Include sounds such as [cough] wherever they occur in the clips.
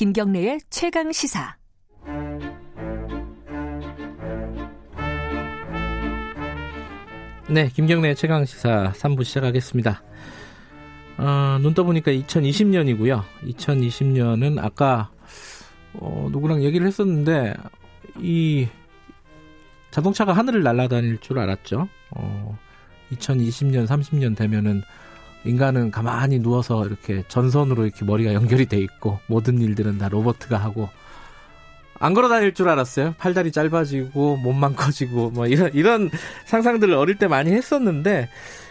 김경래의 최강 시사. 네, 김경래 최강 시사 3부 시작하겠습니다. 어, 눈 떠보니까 2020년이고요. 2020년은 아까 어, 누구랑 얘기를 했었는데 이 자동차가 하늘을 날아다닐 줄 알았죠. 어, 2020년, 30년 되면은 인간은 가만히 누워서 이렇게 전선으로 이렇게 머리가 연결이 돼 있고 모든 일들은 다 로버트가 하고 안 걸어 다닐 줄 알았어요. 팔다리 짧아지고 몸만 [laughs] 커지고 뭐 이런 이런 상상들을 어릴 때 많이 했었는데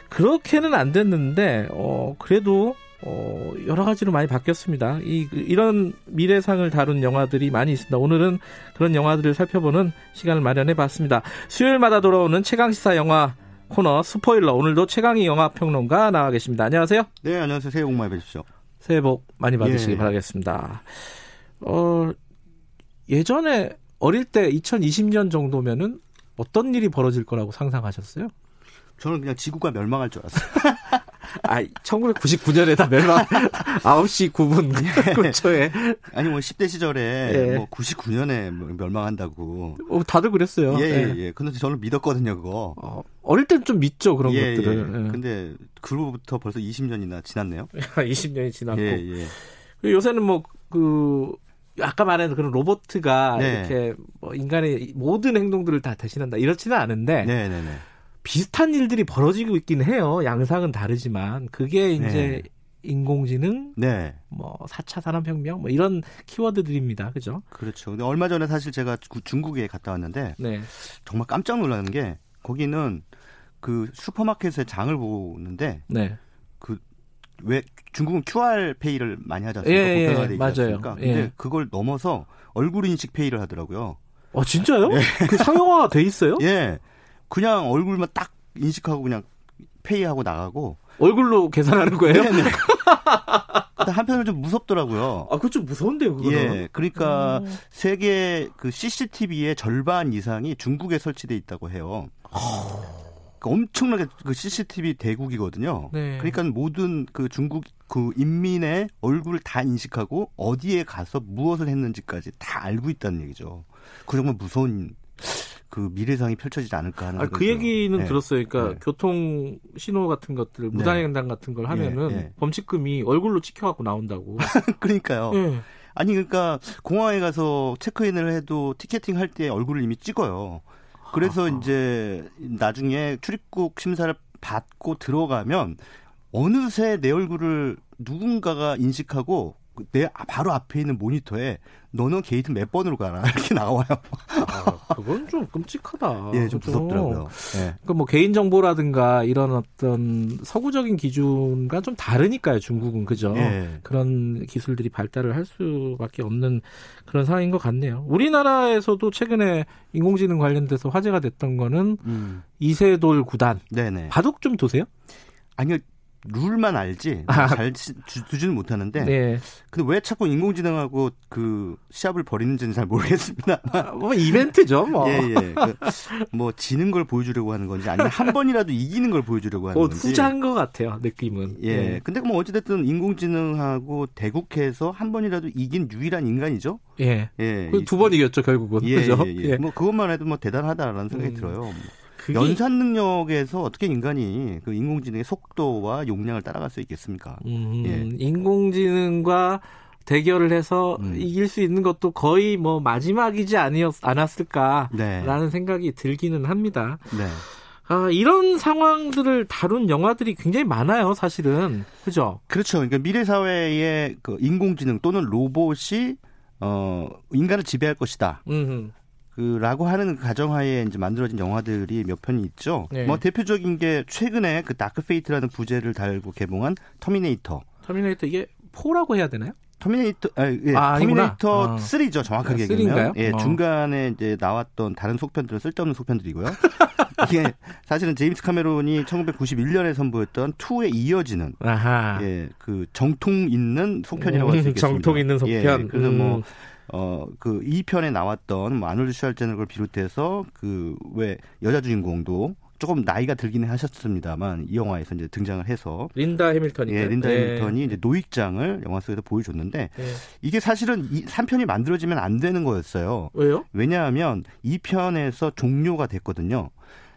그렇게는 안 됐는데 어 그래도 어 여러 가지로 많이 바뀌었습니다. 이 이런 미래상을 다룬 영화들이 많이 있습니다. 오늘은 그런 영화들을 살펴보는 시간을 마련해 봤습니다. 수요일마다 돌아오는 최강 시사 영화 코너 스포일러 오늘도 최강희 영화 평론가 나와 계십니다. 안녕하세요. 네, 안녕하세요. 새해 복 많이 받으십시오. 새해 복 많이 받으시기 예. 바라겠습니다. 어 예전에 어릴 때 2020년 정도면은 어떤 일이 벌어질 거라고 상상하셨어요? 저는 그냥 지구가 멸망할 줄 알았어요. [laughs] 아, 1999년에 다 멸망 9시 9분 9초에 아니 뭐 10대 시절에 예. 뭐 99년에 멸망한다고. 어, 다들 그랬어요. 예, 예, 예. 근데 저는 믿었거든요, 그거. 어, 어릴 때는 좀 믿죠 그런 예, 것들을. 예. 근데 그로부터 벌써 20년이나 지났네요. [laughs] 20년이 지났고 예, 예. 그리고 요새는 뭐그 아까 말한 그런 로봇가 네. 이렇게 뭐 인간의 모든 행동들을 다 대신한다 이렇지는 않은데 네, 네, 네. 비슷한 일들이 벌어지고 있긴 해요. 양상은 다르지만 그게 이제 네. 인공지능, 네. 뭐 4차 산업혁명 뭐 이런 키워드들입니다. 그죠? 그렇죠. 근데 얼마 전에 사실 제가 구- 중국에 갔다 왔는데 네. 정말 깜짝 놀라는 게 거기는 그 슈퍼마켓에 장을 보는데 네. 왜 중국은 QR 페이를 많이 하지 않습니까? 예, 예, 있지 맞아요. 않습니까? 근데 예. 그걸 넘어서 얼굴 인식 페이를 하더라고요. 어 진짜요? 그 상용화가 돼 있어요? [laughs] 예. 그냥 얼굴만 딱 인식하고 그냥 페이하고 나가고. 얼굴로 계산하는 거예요? 네네. [laughs] 근데 한편으로 좀 무섭더라고요. 아, 그거 좀 무서운데요, 그거는. 예. 그러니까 음. 세계 그 CCTV의 절반 이상이 중국에 설치돼 있다고 해요. 그러니까 엄청나게 그 CCTV 대국이거든요. 네. 그러니까 모든 그 중국 그 인민의 얼굴을 다 인식하고 어디에 가서 무엇을 했는지까지 다 알고 있다는 얘기죠. 그 정말 무서운 그 미래상이 펼쳐지지 않을까 하는 아, 그 얘기는. 네. 들었어요. 그러니까 네. 교통 신호 같은 것들, 무단횡단 같은 걸 하면은 예, 예. 범칙금이 얼굴로 찍혀갖고 나온다고. [laughs] 그러니까요. 예. 아니 그러니까 공항에 가서 체크인을 해도 티켓팅 할 때 얼굴을 이미 찍어요. 그래서 아하. 이제 나중에 출입국 심사를 받고 들어가면 어느새 내 얼굴을 누군가가 인식하고 내 바로 앞에 있는 모니터에 너는 게이트 몇 번으로 가라 [laughs] 이렇게 나와요. 아, 그건 좀 끔찍하다. [laughs] 예, 좀 그죠? 무섭더라고요. 예. 그러니까 뭐 개인 정보라든가 이런 어떤 서구적인 기준과 좀 다르니까요. 중국은 그죠. 예. 그런 기술들이 발달을 할 수밖에 없는 그런 상황인 것 같네요. 우리나라에서도 최근에 인공지능 관련돼서 화제가 됐던 거는 음. 이세돌 구단 네네. 바둑 좀 도세요? 아니요. 룰만 알지 아. 잘 두지는 못하는데 네. 근데 왜 자꾸 인공지능하고 그 시합을 벌이는지는 잘 모르겠습니다. [laughs] 아, 뭐 이벤트죠. 뭐. 예, 예. 그, 뭐, 지는 걸 보여주려고 하는 건지, 아니면 한 번이라도 이기는 걸 보여주려고 하는 그 건지. 후자인 것 같아요. 느낌은. 예. 네. 근데 뭐, 어찌됐든 인공지능하고 대국해서 한 번이라도 이긴 유일한 인간이죠? 예. 예. 두 번 이겼죠 결국은. 예, 그죠? 예, 예. 뭐, 그것만 해도 뭐, 대단하다라는 생각이 음. 들어요. 연산 능력에서 어떻게 인간이 그 인공지능의 속도와 용량을 따라갈 수 있겠습니까? 음, 예. 인공지능과 대결을 해서 음. 이길 수 있는 것도 거의 뭐 마지막이지 아니었, 않았을까라는 네. 생각이 들기는 합니다. 네. 아, 이런 상황들을 다룬 영화들이 굉장히 많아요, 사실은. 그죠? 그렇죠. 그러니까 미래 사회의 그 인공지능 또는 로봇이 어 인간을 지배할 것이다. 음, 그라고 하는 가정하에 이제 만들어진 영화들이 몇 편이 있죠. 네. 뭐 대표적인 게 최근에 그 다크 페이트라는 부제를 달고 개봉한 터미네이터. 터미네이터 이게 four라고 해야 되나요? 터미네이터 아, 예, 아. 터미네이터 아. 3죠. 정확하게 아, 얘기하면. 3인가요? 예, 어. 중간에 이제 나왔던 다른 속편들은 쓸데없는 속편들이고요. [laughs] 이게 사실은 제임스 카메론이 1991년에 선보였던 2에 이어지는 아하. 예, 그 정통 있는 속편이라고 할 수 [laughs] 음, 있겠습니다. 정통 있는 속편. 예, 그래서 음. 뭐 어, 그 2편에 나왔던 뭐 아놀드 슈왈제네거를 비롯해서 그 왜 여자 주인공도 조금 나이가 들기는 하셨습니다만 이 영화에서 이제 등장을 해서 린다 해밀턴이 예, 린다 해밀턴이 이제 노익장을 영화 속에서 보여줬는데 네. 이게 사실은 이 3편이 만들어지면 안 되는 거였어요. 왜요? 왜냐하면 2편에서 종료가 됐거든요.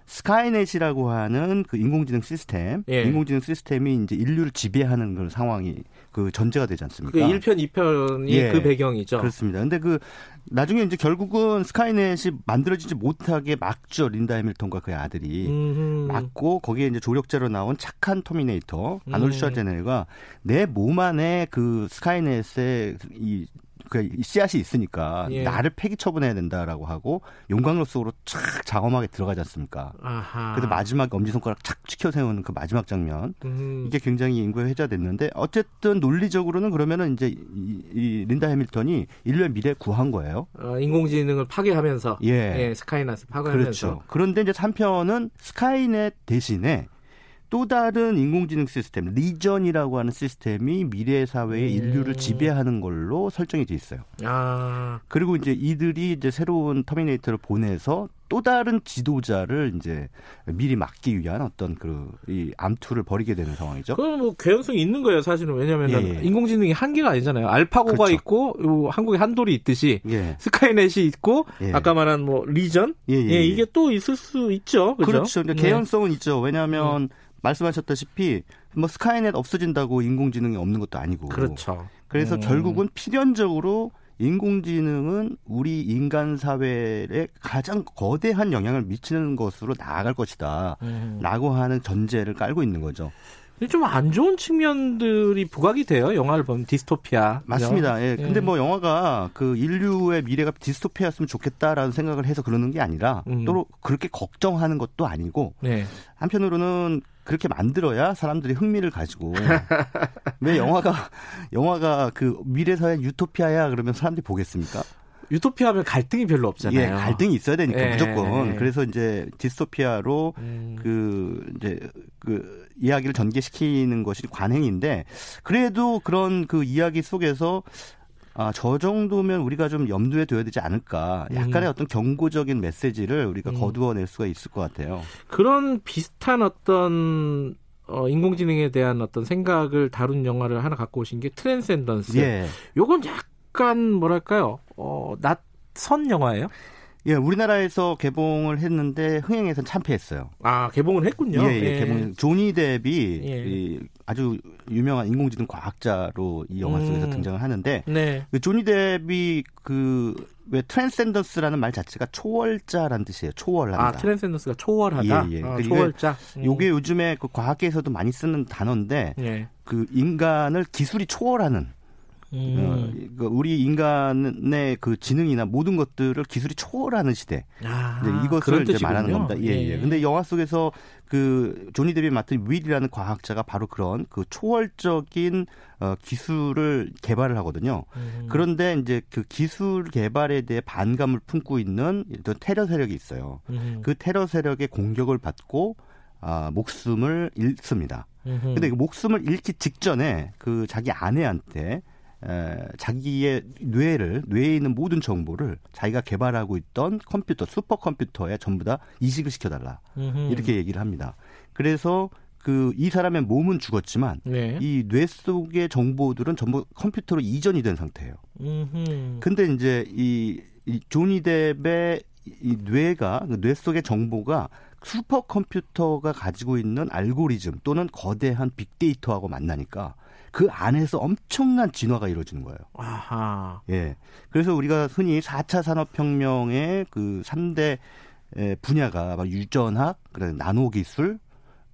스카이넷이라고 하는 그 인공지능 시스템, 예. 인공지능 시스템이 이제 인류를 지배하는 그런 상황이 그 전제가 되지 않습니까? 그 1편, 2편이 예. 그 배경이죠. 그렇습니다. 근데 그 나중에 이제 결국은 스카이넷이 만들어지지 못하게 막죠. 린다 해밀턴과 그의 아들이. 음흠. 막고 거기에 이제 조력자로 나온 착한 터미네이터 음. 아놀드 슈와제네가 내 몸 안에 그 스카이넷의 이, 그 씨앗이 있으니까 예. 나를 폐기 처분해야 된다라고 하고 용광로 속으로 착 장엄하게 들어가지 않습니까? 아하. 그래서 마지막 엄지손가락 착 치켜 세우는 그 마지막 장면 음. 이게 굉장히 인구에 회자됐는데 어쨌든 논리적으로는 그러면은 이제 이, 이 린다 해밀턴이 인류의 미래 구한 거예요. 어, 인공지능을 파괴하면서 예. 스카이넷을 파괴하면서 그렇죠. 그런데 이제 3편은 스카이넷 대신에 또 다른 인공지능 시스템, 리전이라고 하는 시스템이 미래 사회의 음. 인류를 지배하는 걸로 설정이 돼 있어요. 아, 그리고 이제 이들이 이제 새로운 터미네이터를 보내서 또 다른 지도자를 이제 미리 막기 위한 어떤 그 이 암투를 벌이게 되는 상황이죠. 그건 뭐 개연성이 있는 거예요, 사실은. 왜냐면은 예, 예. 인공지능이 한 개가 아니잖아요. 알파고가 그렇죠. 있고 요 한국에 한돌이 있듯이 예. 스카이넷이 있고 예. 아까 말한 뭐 리전 예, 예, 예. 이게 또 있을 수 있죠. 그죠? 그렇죠. 네. 개연성은 있죠. 왜냐하면 말씀하셨다시피 뭐 스카이넷 없어진다고 인공지능이 없는 것도 아니고. 그렇죠. 그래서 음. 결국은 필연적으로 인공지능은 우리 인간 사회에 가장 거대한 영향을 미치는 것으로 나아갈 것이다. 음. 라고 하는 전제를 깔고 있는 거죠. 좀 안 좋은 측면들이 부각이 돼요. 영화를 보면 디스토피아. 맞습니다. 예. 예. 근데 뭐 영화가 그 인류의 미래가 디스토피아였으면 좋겠다라는 생각을 해서 그러는 게 아니라 음. 또 그렇게 걱정하는 것도 아니고 네. 한편으로는 그렇게 만들어야 사람들이 흥미를 가지고 [laughs] 왜 영화가 영화가 그 미래 사회 유토피아야 그러면 사람들이 보겠습니까? 유토피아 하면 갈등이 별로 없잖아요. 예, 갈등이 있어야 되니까 예, 무조건. 예. 그래서 이제 디스토피아로 음. 그 이제 그 이야기를 전개시키는 것이 관행인데 그래도 그런 그 이야기 속에서 아, 저 정도면 우리가 좀 염두에 둬야 되지 않을까. 약간의 어떤 경고적인 메시지를 우리가 음. 거두어낼 수가 있을 것 같아요. 그런 비슷한 어떤 어, 인공지능에 대한 어떤 생각을 다룬 영화를 하나 갖고 오신 게 트랜센던스. 예. 요건 약간 뭐랄까요? 어, 낯선 영화예요? 예, 우리나라에서 개봉을 했는데 흥행에선 참패했어요. 아, 개봉을 했군요. 예, 예, 개봉. 조니 뎁이 예. 이 아주 유명한 인공지능 과학자로 이 영화 속에서 음. 등장을 하는데 네. 그 조니 뎁이 그 왜 트랜센던스라는 말 자체가 초월자라는 뜻이에요. 초월한다. 아, 트랜센던스가 초월하다. 예, 예. 이게 초월자. 음. 요게 요즘에 그 과학계에서도 많이 쓰는 단어인데 예. 그 인간을 기술이 초월하는 어, 음. 그 우리 인간의 그 지능이나 모든 것들을 기술이 초월하는 시대. 아, 네, 이것을 이제. 말하는 겁니다. 예, 예. 근데 영화 속에서 그 조니 뎁이 맡은 윌이라는 과학자가 바로 그런 그 초월적인 어, 기술을 개발을 하거든요. 음. 그런데 이제 그 기술 개발에 대해 반감을 품고 있는 어떤 테러 세력이 있어요. 음. 그 테러 세력의 공격을 받고 아, 목숨을 잃습니다. 음흠. 근데 그 목숨을 잃기 직전에 그 자기 아내한테 에, 자기의 뇌를 뇌에 있는 모든 정보를 자기가 개발하고 있던 컴퓨터 슈퍼 컴퓨터에 전부 다 이식을 시켜달라 음흠. 이렇게 얘기를 합니다. 그래서 그 이 사람의 몸은 죽었지만 네. 이뇌 속의 정보들은 전부 컴퓨터로 이전이 된 상태예요. 음흠. 근데 이제 이, 이 조니 뎁의 이 뇌가 그뇌 속의 정보가 슈퍼 컴퓨터가 가지고 있는 알고리즘 또는 거대한 빅데이터하고 만나니까 그 안에서 엄청난 진화가 이루어지는 거예요. 아하. 예. 그래서 우리가 흔히 4차 산업혁명의 그 3대 에, 분야가 막 유전학, 그다음에 나노기술,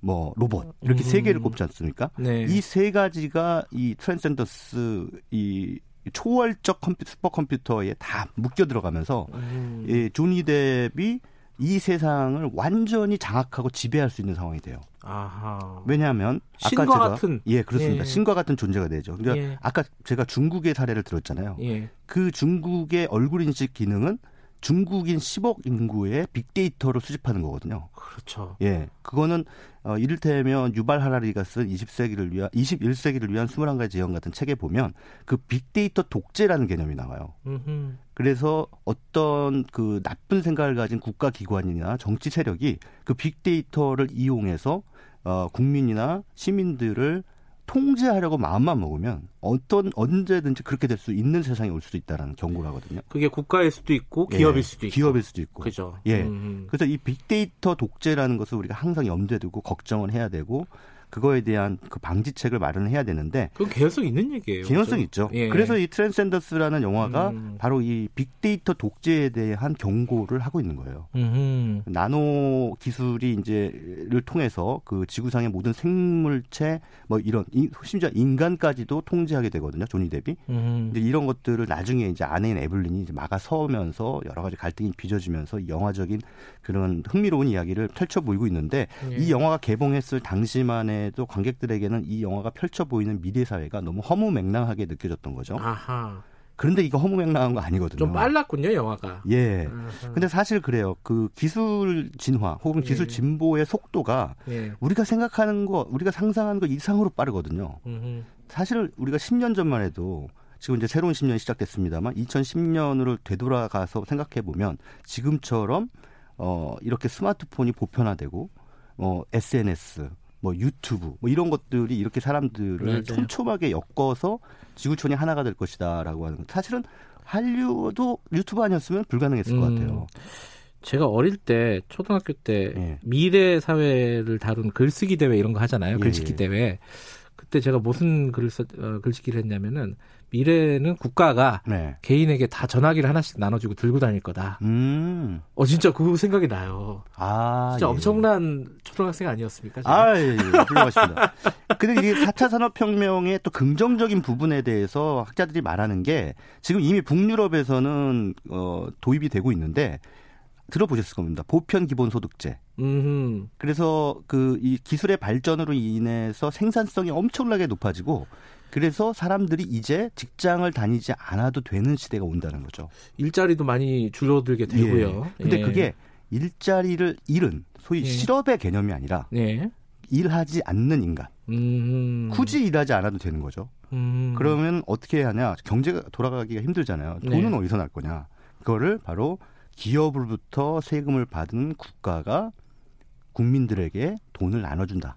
뭐 로봇 이렇게 세 개를 음. 꼽지 않습니까? 네. 이 세 가지가 이 트랜센던스 이 초월적 컴퓨터 슈퍼컴퓨터에 다 묶여 들어가면서 음. 이 조니 뎁이 이 세상을 완전히 장악하고 지배할 수 있는 상황이 돼요. 아하. 왜냐하면 신과 아까 제가 같은. 예 그렇습니다. 예. 신과 같은 존재가 되죠. 그러니까 예. 아까 제가 중국의 사례를 들었잖아요. 예. 그 중국의 얼굴 인식 기능은 중국인 10억 인구의 빅데이터를 수집하는 거거든요. 그렇죠. 예. 그거는 어 이를테면 유발 하라리가 쓴 20세기를 위한 21세기를 위한 21가지 지형 같은 책에 보면 그 빅데이터 독재라는 개념이 나와요. 음흠. 그래서 어떤 그 나쁜 생각을 가진 국가 기관이나 정치 세력이 그 빅데이터를 이용해서 어 국민이나 시민들을 통제하려고 마음만 먹으면 어떤 언제든지 그렇게 될 수 있는 세상이 올 수도 있다라는 경고를 하거든요. 그게 국가일 수도 있고 기업일 예, 수도 있고. 기업일 수도 있고. 그죠. 예. 음. 그래서 이 빅데이터 독재라는 것을 우리가 항상 염두에 두고 걱정을 해야 되고 그거에 대한 그 방지책을 마련을 해야 되는데 그건 개연성 있는 얘기예요. 개연성 그죠? 있죠. 예. 그래서 이 트랜센더스라는 영화가 음. 바로 이 빅데이터 독재에 대한 경고를 하고 있는 거예요. 음흠. 나노 기술이 이제를 통해서 그 지구상의 모든 생물체 뭐 이런 이- 심지어 인간까지도 통제하게 되거든요. 조니 뎁이. 음. 근데 이런 것들을 나중에 이제 아내인 에블린이 이제 막아서면서 여러 가지 갈등이 빚어지면서 영화적인 그런 흥미로운 이야기를 펼쳐 보이고 있는데 예. 이 영화가 개봉했을 당시만 해도 관객들에게는 이 영화가 펼쳐 보이는 미래 사회가 너무 허무맹랑하게 느껴졌던 거죠. 아하. 그런데 이거 허무맹랑한 거 아니거든요. 좀 빨랐군요, 영화가. 예. 아하. 근데 사실 그래요. 그 기술 진화 혹은 기술 예. 진보의 속도가 예. 우리가 생각하는 거, 우리가 상상하는 것 이상으로 빠르거든요. 음흠. 사실 우리가 10년 전만 해도 지금 이제 새로운 10년이 시작됐습니다만 2010년으로 되돌아가서 생각해 보면 지금처럼 어 이렇게 스마트폰이 보편화되고 어 SNS 뭐 유튜브 뭐 이런 것들이 이렇게 사람들을 맞아요. 촘촘하게 엮어서 지구촌이 하나가 될 것이다라고 하는 것. 사실은 한류도 유튜브 아니었으면 불가능했을 것 음. 같아요. 제가 어릴 때 초등학교 때 예. 미래 사회를 다룬 글쓰기 대회 이런 거 하잖아요. 예, 글짓기 예. 대회. 그때 제가 무슨 글을 써, 어, 글짓기를 했냐면은 미래는 국가가 네. 개인에게 다 전화기를 하나씩 나눠주고 들고 다닐 거다. 음. 어 진짜 그 생각이 나요. 아. 진짜 예. 엄청난 초등학생 아니었습니까? 제가? 아, 예, 예. 훌륭하십니다. 근데 이게 4차 산업혁명의 또 긍정적인 부분에 대해서 학자들이 말하는 게 지금 이미 북유럽에서는 어, 도입이 되고 있는데 들어보셨을 겁니다. 보편 기본소득제. 음, 그래서 그 이 기술의 발전으로 인해서 생산성이 엄청나게 높아지고 그래서 사람들이 이제 직장을 다니지 않아도 되는 시대가 온다는 거죠. 일자리도 많이 줄어들게 되고요. 예. 근데 예. 그게 일자리를 잃은 소위 예. 실업의 개념이 아니라 예. 일하지 않는 인간. 음, 굳이 일하지 않아도 되는 거죠. 음, 그러면 어떻게 해야 하냐? 경제가 돌아가기가 힘들잖아요. 돈은 네. 어디서 날 거냐? 그거를 바로 기업으로부터 세금을 받은 국가가 국민들에게 돈을 나눠준다.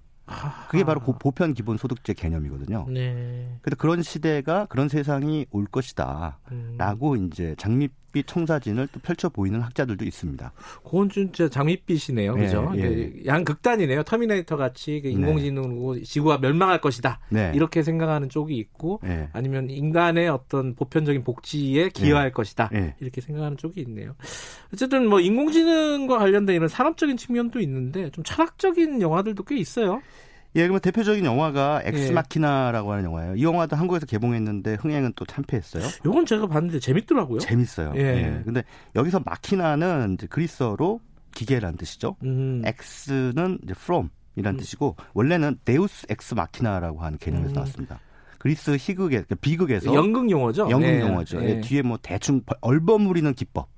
그게 바로 그 보편 기본 소득제 개념이거든요. 네. 근데 그런 시대가 그런 세상이 올 것이다. 음. 라고 이제 장밋빛 청사진을 또 펼쳐 보이는 학자들도 있습니다. 그건 진짜 장밋빛이네요. 예, 그죠? 예. 이게 양극단이네요. 터미네이터 같이 그 인공지능으로 지구가 멸망할 것이다. 네. 이렇게 생각하는 쪽이 있고 네. 아니면 인간의 어떤 보편적인 복지에 기여할 것이다. 네. 이렇게 생각하는 쪽이 있네요. 어쨌든 뭐 인공지능과 관련된 이런 산업적인 측면도 있는데 좀 철학적인 영화들도 꽤 있어요. 예, 그러면 대표적인 영화가 예. 엑스마키나라고 하는 영화예요. 이 영화도 한국에서 개봉했는데 흥행은 또 참패했어요. 요건 제가 봤는데 재밌더라고요. 재밌어요. 예. 예. 근데 여기서 마키나는 이제 그리스어로 기계라는 뜻이죠. 음. 엑스는 이제 from이라는 음. 뜻이고 원래는 데우스 엑스 마키나라고 하는 개념에서 음. 나왔습니다. 그리스 희극에 그러니까 비극에서 연극 용어죠. 연극 예. 용어죠. 예. 예, 뒤에 뭐 대충 얼버무리는 기법.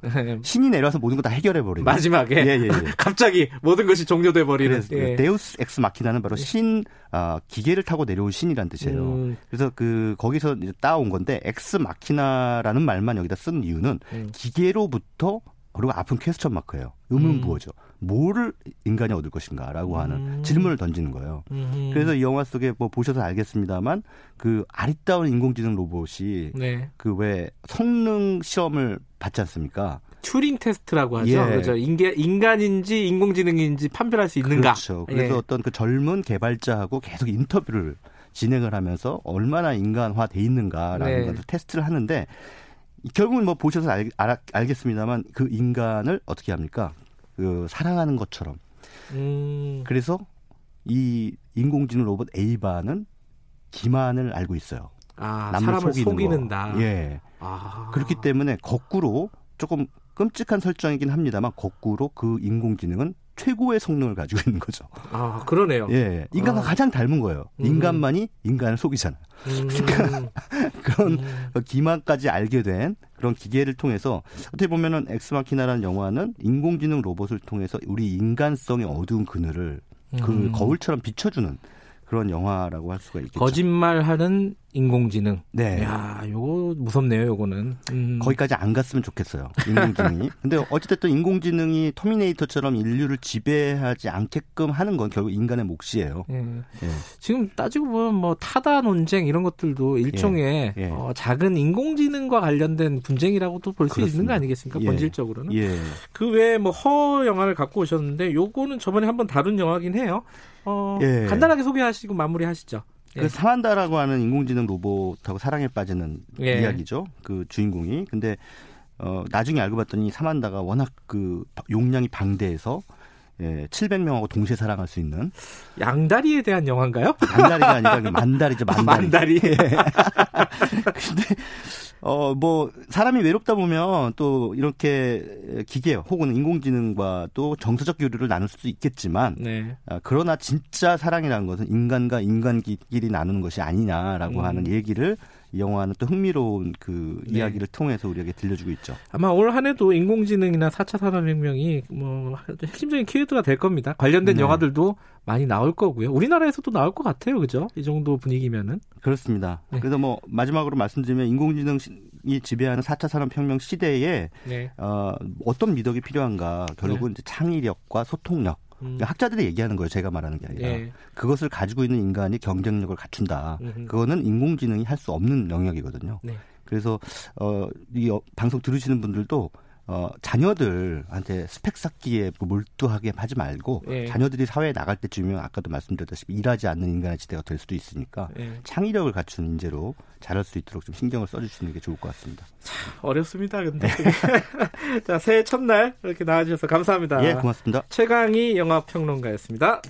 신이 내려와서 모든 거 다 해결해 버리는. 마지막에 예, 예, 예. [laughs] 갑자기 모든 것이 종료돼 버리는. 그래서 데우스 엑스 마키나는 바로 신 아, 기계를 타고 내려온 신이라는 뜻이에요. 음, 그래서 그 거기서 이제 따온 건데 엑스 마키나라는 말만 여기다 쓴 이유는 음. 기계로부터 그리고 앞은 question mark예요. 의문 부호죠. 뭐를 인간이 얻을 것인가라고 하는 음. 질문을 던지는 거예요. 음. 그래서 이 영화 속에 뭐 보셔서 알겠습니다만 그 아리따운 인공지능 로봇이 네. 그 왜 성능 시험을 받지 않습니까? 튜링 테스트라고 하죠. 예. 그렇죠. 인게, 인간인지 인공지능인지 판별할 수 있는가. 그렇죠. 그래서 예. 어떤 그 젊은 개발자하고 계속 인터뷰를 진행을 하면서 얼마나 인간화돼 있는가라는 네. 것을 테스트를 하는데 결국은 뭐 보셔서 알, 알, 겠습니다만 그 인간을 어떻게 합니까? 그 사랑하는 것처럼. 음, 그래서 이 인공지능 로봇 에이바는 기만을 알고 있어요. 아, 남을 속이는 속이는다. 거. 예. 아. 그렇기 때문에 거꾸로 조금 끔찍한 설정이긴 합니다만 거꾸로 그 인공지능은 최고의 성능을 가지고 있는 거죠. 아, 그러네요. 예, 인간과 아. 가장 닮은 거예요. 음. 인간만이 인간을 속이잖아요. 음, [laughs] 그런 음. 기만까지 알게 된 그런 기계를 통해서 어떻게 보면은 엑스마키나라는 영화는 인공지능 로봇을 통해서 우리 인간성의 어두운 그늘을 그 음. 거울처럼 비춰주는 그런 영화라고 할 수가 있겠죠. 거짓말하는 인공지능. 네. 야, 요거 무섭네요, 요거는. 음. 거기까지 안 갔으면 좋겠어요. 인공지능이. [laughs] 근데 어찌됐든 인공지능이 터미네이터처럼 인류를 지배하지 않게끔 하는 건 결국 인간의 몫이에요. 예. 예. 지금 따지고 보면 뭐 타다 논쟁 이런 것들도 일종의 예. 어, 작은 인공지능과 관련된 분쟁이라고도 볼 수 있는 거. 아니겠습니까? 예. 본질적으로는. 예. 그 외에 뭐 허 영화를 갖고 오셨는데 요거는 저번에 한번 다룬 영화긴 해요. 어, 예. 간단하게 소개하시고 마무리하시죠. 그 사만다라고 하는 인공지능 로봇하고 사랑에 빠지는 예. 이야기죠. 그 주인공이. 근데 어 나중에 알고 봤더니 사만다가 워낙 그 용량이 방대해서 예, 700명하고 동시에 사랑할 수 있는 양다리에 대한 영화인가요? 만다리가 아니라 그 [laughs] 만다리죠. 만다리. 만다리. [laughs] 근데 어 뭐 사람이 외롭다 보면 또 이렇게 기계 혹은 인공지능과 또 정서적 교류를 나눌 수도 있겠지만 네. 아, 그러나 진짜 사랑이라는 것은 인간과 인간끼리 나누는 것이 아니냐라고 음. 하는 얘기를 이 영화는 또 흥미로운 그 네. 이야기를 통해서 우리에게 들려주고 있죠. 아마 올 한해도 인공지능이나 4차 산업혁명이 뭐 핵심적인 키워드가 될 겁니다. 관련된 네. 영화들도 많이 나올 거고요. 우리나라에서도 나올 것 같아요. 그죠? 이 정도 분위기면은. 그렇습니다. 네. 그래서 뭐 마지막으로 말씀드리면 인공지능이 지배하는 4차 산업혁명 시대에 네. 어, 어떤 미덕이 필요한가 결국은 이제 창의력과 소통력 음. 학자들이 얘기하는 거예요. 제가 말하는 게 아니라 예. 그것을 가지고 있는 인간이 경쟁력을 갖춘다. 음흠. 그거는 인공지능이 할 수 없는 영역이거든요. 네. 그래서 어, 이 어, 방송 들으시는 분들도 어, 자녀들한테 스펙 쌓기에 뭐 몰두하게 하지 말고 예. 자녀들이 사회에 나갈 때쯤이면 아까도 말씀드렸다시피 일하지 않는 인간의 시대가 될 수도 있으니까 예. 창의력을 갖춘 인재로 자랄 수 있도록 좀 신경을 써주시는 게 좋을 것 같습니다. 어렵습니다. 근데. [laughs] 자, 새해 첫날 이렇게 나와주셔서 감사합니다. 예, 고맙습니다. 최강희 영화평론가였습니다.